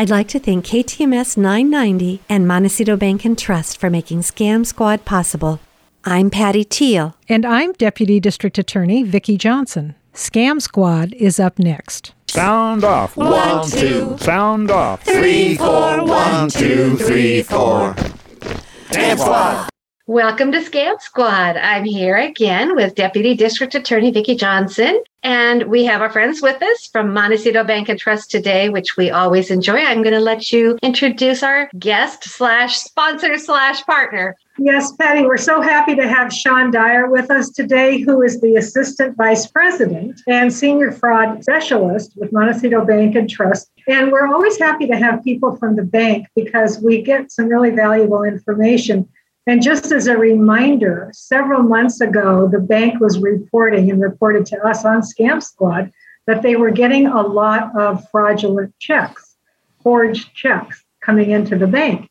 I'd like to thank KTMS 990 and Montecito Bank and Trust for making Scam Squad possible. I'm Patty Teal. And I'm Deputy District Attorney Vicki Johnson. Scam Squad is up next. Sound off. One, two. Sound off. Three, four. One, two, three, four. Dance squad. Welcome to Scam Squad. I'm here again with Deputy District Attorney Vicki Johnson, and we have our friends with us from Montecito Bank and Trust today, which we always enjoy. I'm going to let you introduce our guest slash sponsor slash partner. Yes, Patty, we're so happy to have Sean Dyer with us today, who is the Assistant Vice President and Senior Fraud Specialist with Montecito Bank and Trust. And we're always happy to have people from the bank because we get some really valuable information and just as a reminder, several months ago, the bank was reporting and reported to us on Scam Squad that they were getting a lot of fraudulent checks, forged checks coming into the bank.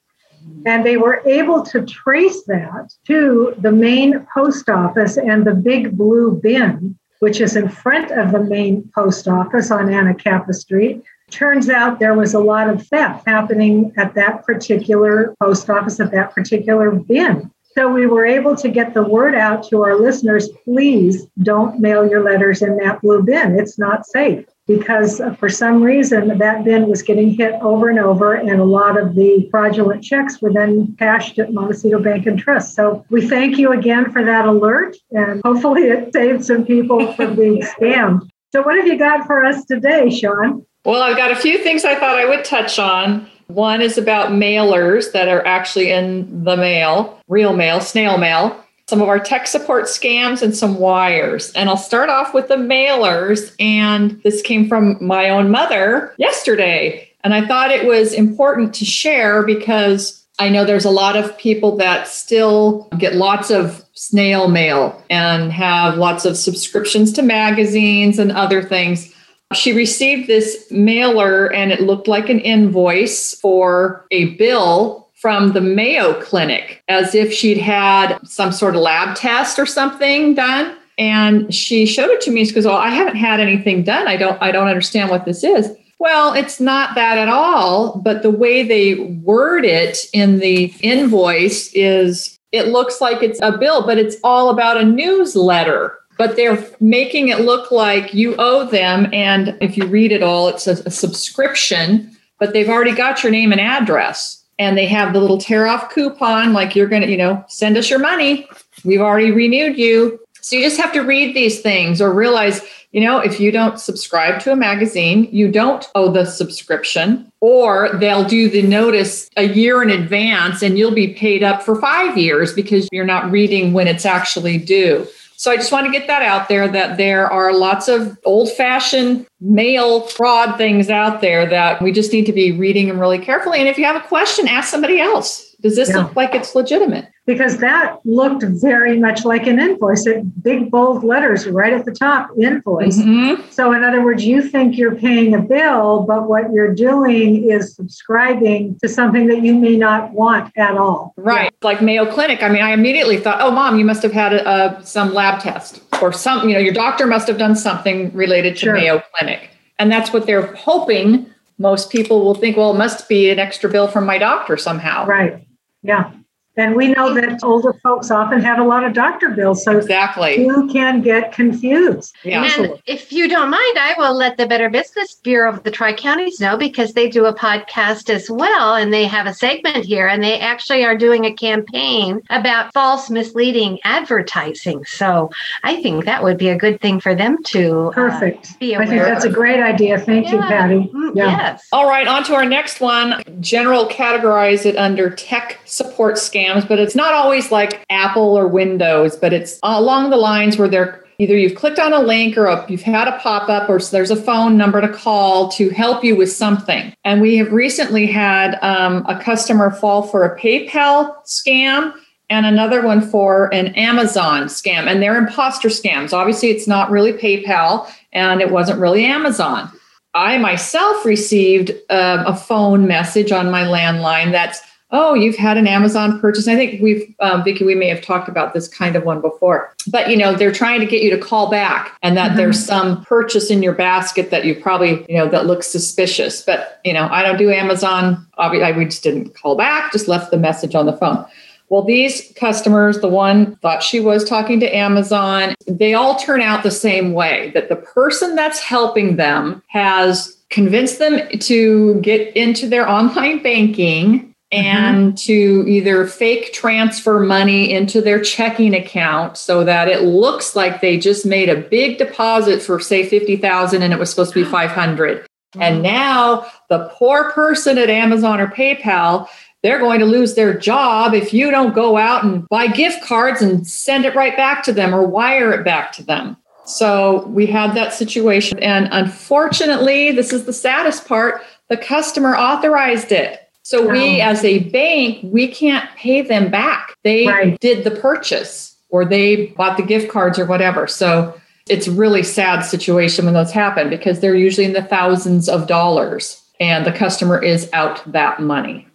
And they were able to trace that to the main post office and the big blue bin, which is in front of the main post office on Anacapa Street. Turns out there was a lot of theft happening at that particular post office, at that particular bin. So we were able to get the word out to our listeners please don't mail your letters in that blue bin. It's not safe because uh, for some reason that bin was getting hit over and over, and a lot of the fraudulent checks were then cashed at Montecito Bank and Trust. So we thank you again for that alert, and hopefully it saved some people from being scammed. So, what have you got for us today, Sean? Well, I've got a few things I thought I would touch on. One is about mailers that are actually in the mail, real mail, snail mail, some of our tech support scams, and some wires. And I'll start off with the mailers. And this came from my own mother yesterday. And I thought it was important to share because I know there's a lot of people that still get lots of snail mail and have lots of subscriptions to magazines and other things. She received this mailer and it looked like an invoice for a bill from the Mayo Clinic, as if she'd had some sort of lab test or something done. And she showed it to me. She goes, "Oh, I haven't had anything done. I don't. I don't understand what this is." Well, it's not that at all. But the way they word it in the invoice is, it looks like it's a bill, but it's all about a newsletter but they're making it look like you owe them. And if you read it all, it's a, a subscription, but they've already got your name and address. And they have the little tear off coupon, like you're going to, you know, send us your money. We've already renewed you. So you just have to read these things or realize, you know, if you don't subscribe to a magazine, you don't owe the subscription, or they'll do the notice a year in advance and you'll be paid up for five years because you're not reading when it's actually due. So I just want to get that out there that there are lots of old fashioned mail fraud things out there that we just need to be reading them really carefully. And if you have a question, ask somebody else. Does this yeah. look like it's legitimate? Because that looked very much like an invoice. It, big bold letters right at the top, invoice. Mm-hmm. So, in other words, you think you're paying a bill, but what you're doing is subscribing to something that you may not want at all. Right. Yeah. Like Mayo Clinic. I mean, I immediately thought, oh, mom, you must have had a, some lab test or some, you know, your doctor must have done something related to sure. Mayo Clinic. And that's what they're hoping most people will think, well, it must be an extra bill from my doctor somehow. Right. Yeah. And we know that older folks often have a lot of doctor bills. So exactly you can get confused. Yeah. And if you don't mind, I will let the Better Business Bureau of the Tri Counties know because they do a podcast as well. And they have a segment here and they actually are doing a campaign about false misleading advertising. So I think that would be a good thing for them to uh, perfect. Uh, be aware I think that's of. a great idea. Thank yeah. you, Patty. Mm, yeah. Yes. All right, on to our next one. General categorize it under tech support scam but it's not always like Apple or Windows, but it's along the lines where they're either you've clicked on a link or a, you've had a pop up or there's a phone number to call to help you with something. And we have recently had um, a customer fall for a PayPal scam and another one for an Amazon scam. And they're imposter scams. Obviously, it's not really PayPal and it wasn't really Amazon. I myself received uh, a phone message on my landline that's oh, you've had an Amazon purchase. I think we've, um, Vicki, we may have talked about this kind of one before. But you know, they're trying to get you to call back, and that mm-hmm. there's some purchase in your basket that you probably, you know, that looks suspicious. But you know, I don't do Amazon. Obviously, we just didn't call back. Just left the message on the phone. Well, these customers, the one thought she was talking to Amazon, they all turn out the same way that the person that's helping them has convinced them to get into their online banking. And mm-hmm. to either fake transfer money into their checking account so that it looks like they just made a big deposit for say 50,000 and it was supposed to be 500 mm-hmm. and now the poor person at Amazon or PayPal they're going to lose their job if you don't go out and buy gift cards and send it right back to them or wire it back to them. So we had that situation. And unfortunately, this is the saddest part the customer authorized it. So we, as a bank, we can't pay them back. They right. did the purchase or they bought the gift cards or whatever. So it's really sad situation when those happen because they're usually in the thousands of dollars and the customer is out that money.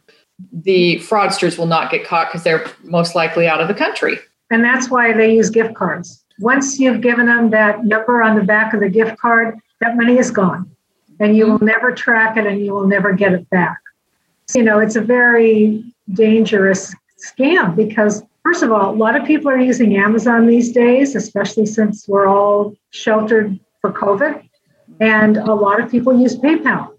The fraudsters will not get caught because they're most likely out of the country. And that's why they use gift cards. Once you've given them that number on the back of the gift card, that money is gone and you will never track it and you will never get it back you know, it's a very dangerous scam because, first of all, a lot of people are using Amazon these days, especially since we're all sheltered for COVID. And a lot of people use PayPal.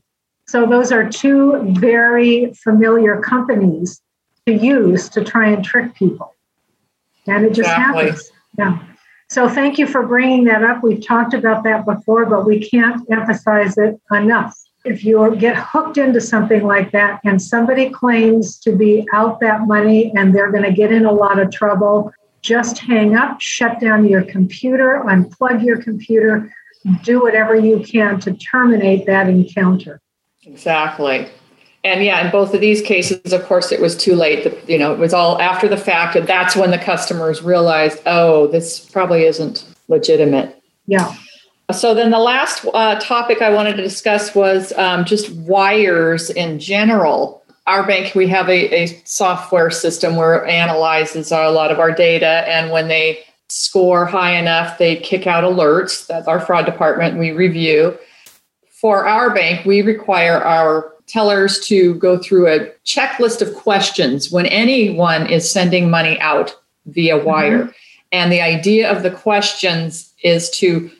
So, those are two very familiar companies to use to try and trick people. And it just exactly. happens. Yeah. So, thank you for bringing that up. We've talked about that before, but we can't emphasize it enough if you get hooked into something like that and somebody claims to be out that money and they're going to get in a lot of trouble, just hang up, shut down your computer, unplug your computer, do whatever you can to terminate that encounter. Exactly. And yeah, in both of these cases, of course, it was too late. The, you know, it was all after the fact, and that's when the customers realized, oh, this probably isn't legitimate. Yeah. So then the last uh, topic I wanted to discuss was um, just wires in general. Our bank, we have a, a software system where it analyzes a lot of our data, and when they score high enough, they kick out alerts that our fraud department we review. For our bank, we require our tellers to go through a checklist of questions when anyone is sending money out via wire. Mm-hmm. And the idea of the questions is to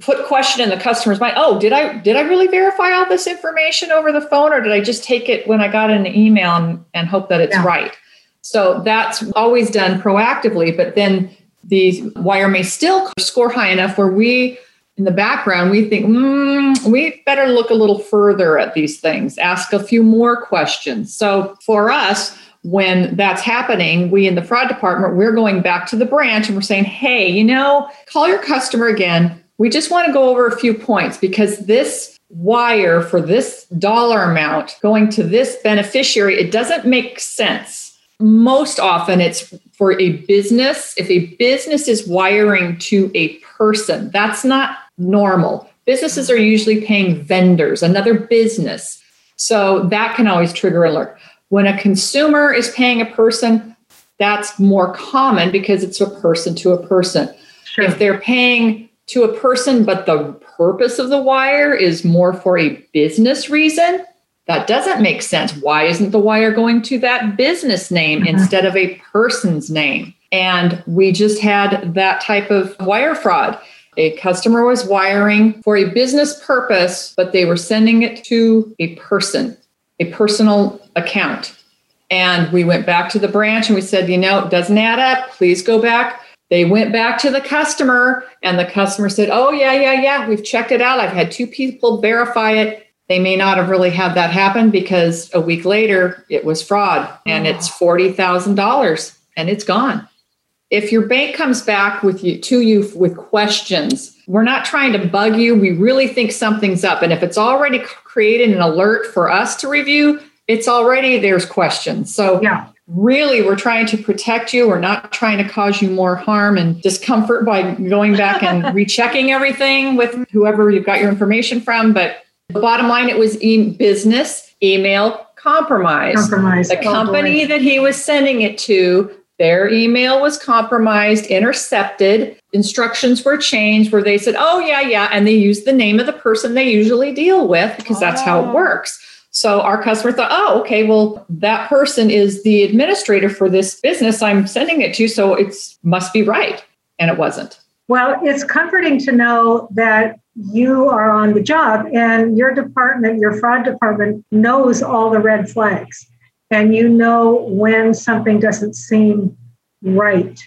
put question in the customer's mind oh did i did i really verify all this information over the phone or did i just take it when i got an email and, and hope that it's yeah. right so that's always done proactively but then the wire may still score high enough where we in the background we think mm, we better look a little further at these things ask a few more questions so for us when that's happening, we in the fraud department, we're going back to the branch and we're saying, hey, you know, call your customer again, we just want to go over a few points because this wire for this dollar amount going to this beneficiary, it doesn't make sense. Most often it's for a business. If a business is wiring to a person, that's not normal. Businesses are usually paying vendors, another business. So that can always trigger alert. When a consumer is paying a person, that's more common because it's a person to a person. Sure. If they're paying to a person, but the purpose of the wire is more for a business reason, that doesn't make sense. Why isn't the wire going to that business name mm-hmm. instead of a person's name? And we just had that type of wire fraud. A customer was wiring for a business purpose, but they were sending it to a person, a personal account. And we went back to the branch and we said, you know, it doesn't add up. Please go back they went back to the customer, and the customer said, Oh, yeah, yeah, yeah, we've checked it out. I've had two people verify it. They may not have really had that happen because a week later it was fraud and oh. it's $40,000 and it's gone. If your bank comes back with you to you with questions, we're not trying to bug you. We really think something's up. And if it's already created an alert for us to review, it's already there's questions. So yeah really we're trying to protect you we're not trying to cause you more harm and discomfort by going back and rechecking everything with whoever you've got your information from but the bottom line it was e- business email compromise Compromised. The Oh, company that he was sending it to, their email was compromised, intercepted. Instructions were changed where they said, oh, yeah, yeah. And they used the name of the person they usually deal with because that's how Oh. it works. So our customer thought, oh, okay, well, that person is the administrator for this business I'm sending it to. So it must be right. And it wasn't. Well, it's comforting to know that you are on the job and your department, your fraud department, knows all the red flags and you know when something doesn't seem right.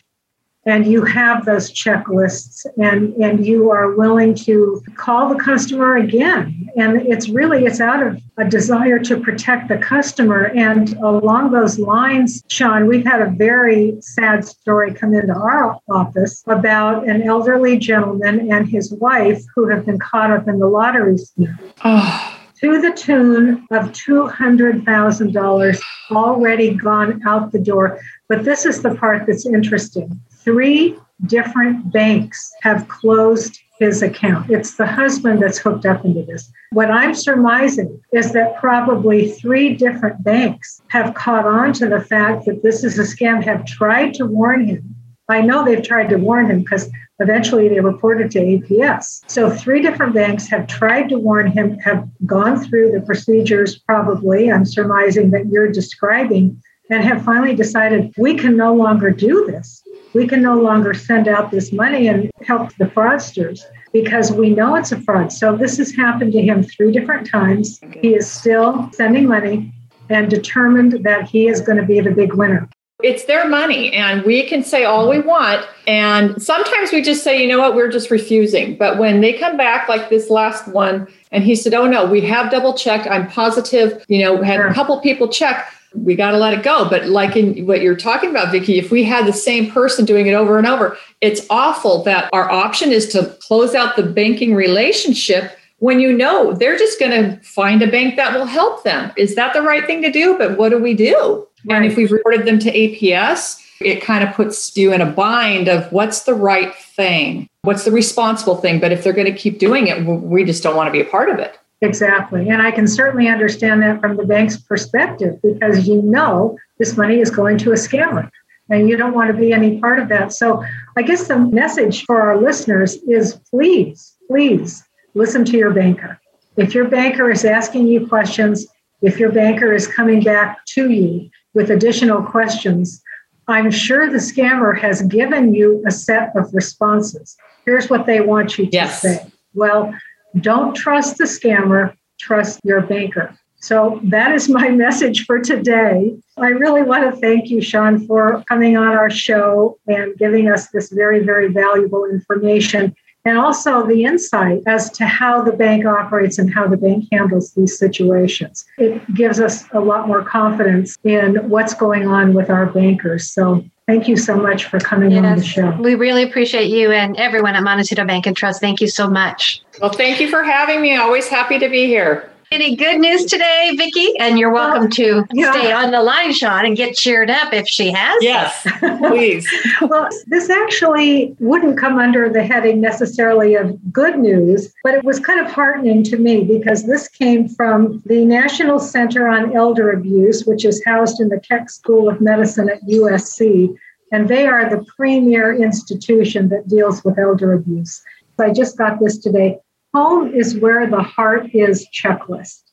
And you have those checklists and, and you are willing to call the customer again. And it's really, it's out of a desire to protect the customer. And along those lines, Sean, we've had a very sad story come into our office about an elderly gentleman and his wife who have been caught up in the lottery scam Oh, to the tune of $200,000 already gone out the door. But this is the part that's interesting. Three different banks have closed his account. It's the husband that's hooked up into this. What I'm surmising is that probably three different banks have caught on to the fact that this is a scam, have tried to warn him. I know they've tried to warn him because eventually they reported to APS. So, three different banks have tried to warn him, have gone through the procedures, probably, I'm surmising that you're describing, and have finally decided we can no longer do this. We can no longer send out this money and help the fraudsters because we know it's a fraud. So, this has happened to him three different times. He is still sending money and determined that he is going to be the big winner. It's their money and we can say all we want. And sometimes we just say you know what we're just refusing. But when they come back like this last one and he said oh no we have double checked. I'm positive you know had a couple people check. We got to let it go. But like in what you're talking about vicki if we had the same person doing it over and over it's awful that our option is to close out the banking relationship when you know they're just going to find a bank that will help them. Is that the right thing to do? But what do we do and if we've reported them to APS, it kind of puts you in a bind of what's the right thing, what's the responsible thing. But if they're going to keep doing it, we just don't want to be a part of it. Exactly. And I can certainly understand that from the bank's perspective because you know this money is going to a scammer and you don't want to be any part of that. So I guess the message for our listeners is please, please listen to your banker. If your banker is asking you questions, if your banker is coming back to you with additional questions, I'm sure the scammer has given you a set of responses. Here's what they want you to Yes. say. Well, don't trust the scammer, trust your banker. So that is my message for today. I really want to thank you, Sean, for coming on our show and giving us this very, very valuable information and also the insight as to how the bank operates and how the bank handles these situations. It gives us a lot more confidence in what's going on with our bankers. So thank you so much for coming on the show. we really appreciate you and everyone at Montecito Bank and Trust. Thank you so much. Well, thank you for having me. Always happy to be here. Any good news today, Vicki? And you're welcome to yeah. stay on the line, Sean, and get cheered up if she has. Yes, please. Well, this actually wouldn't come under the heading necessarily of good news, but it was kind of heartening to me because this came from the National Center on Elder Abuse, which is housed in the Keck School of Medicine at USC. And they are the premier institution that deals with elder abuse. So I just got this today. Home is where the heart is checklist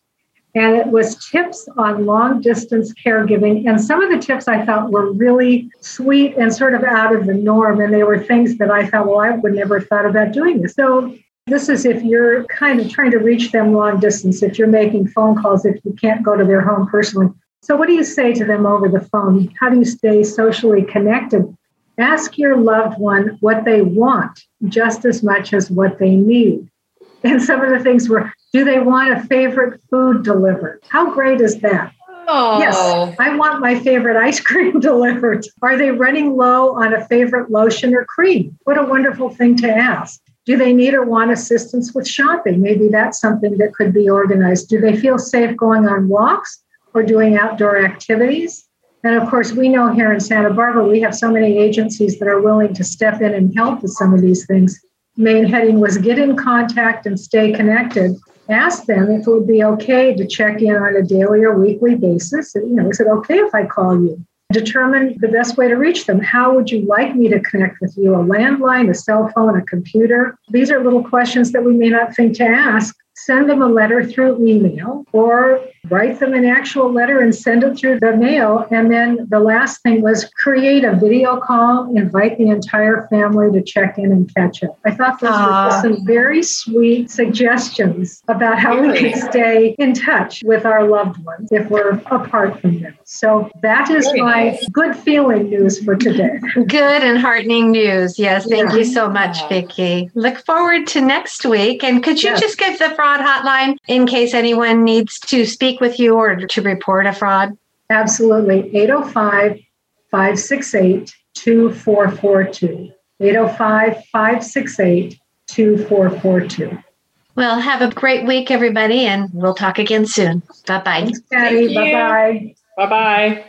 and it was tips on long distance caregiving. And some of the tips I thought were really sweet and sort of out of the norm. And they were things that I thought, well, I would never have thought about doing this. So this is if you're kind of trying to reach them long distance, if you're making phone calls, if you can't go to their home personally. So what do you say to them over the phone? How do you stay socially connected? Ask your loved one what they want just as much as what they need. And some of the things were do they want a favorite food delivered? How great is that? Oh, Yes, I want my favorite ice cream delivered. Are they running low on a favorite lotion or cream? What a wonderful thing to ask. Do they need or want assistance with shopping? Maybe that's something that could be organized. Do they feel safe going on walks or doing outdoor activities? And of course, we know here in Santa Barbara, we have so many agencies that are willing to step in and help with some of these things. Main heading was get in contact and stay connected. Ask them if it would be okay to check in on a daily or weekly basis. You know, is it okay if I call you? Determine the best way to reach them. How would you like me to connect with you? A landline, a cell phone, a computer? These are little questions that we may not think to ask. Send them a letter through email or write them an actual letter and send it through the mail. And then the last thing was create a video call, invite the entire family to check in and catch up. I thought those Aww. were some very sweet suggestions about how really? we can stay in touch with our loved ones if we're apart from them. So that is very my nice. good feeling news for today. Good and heartening news. Yes. Thank yeah. you so much, Vicki. Look forward to next week. And could you yes. just give the fraud hotline in case anyone needs to speak speak with you or to report a fraud? Absolutely. 805 568 2442. 805 568 2442. Well, have a great week, everybody, and we'll talk again soon. Bye bye. Thanks, Patty. Bye bye. Bye bye.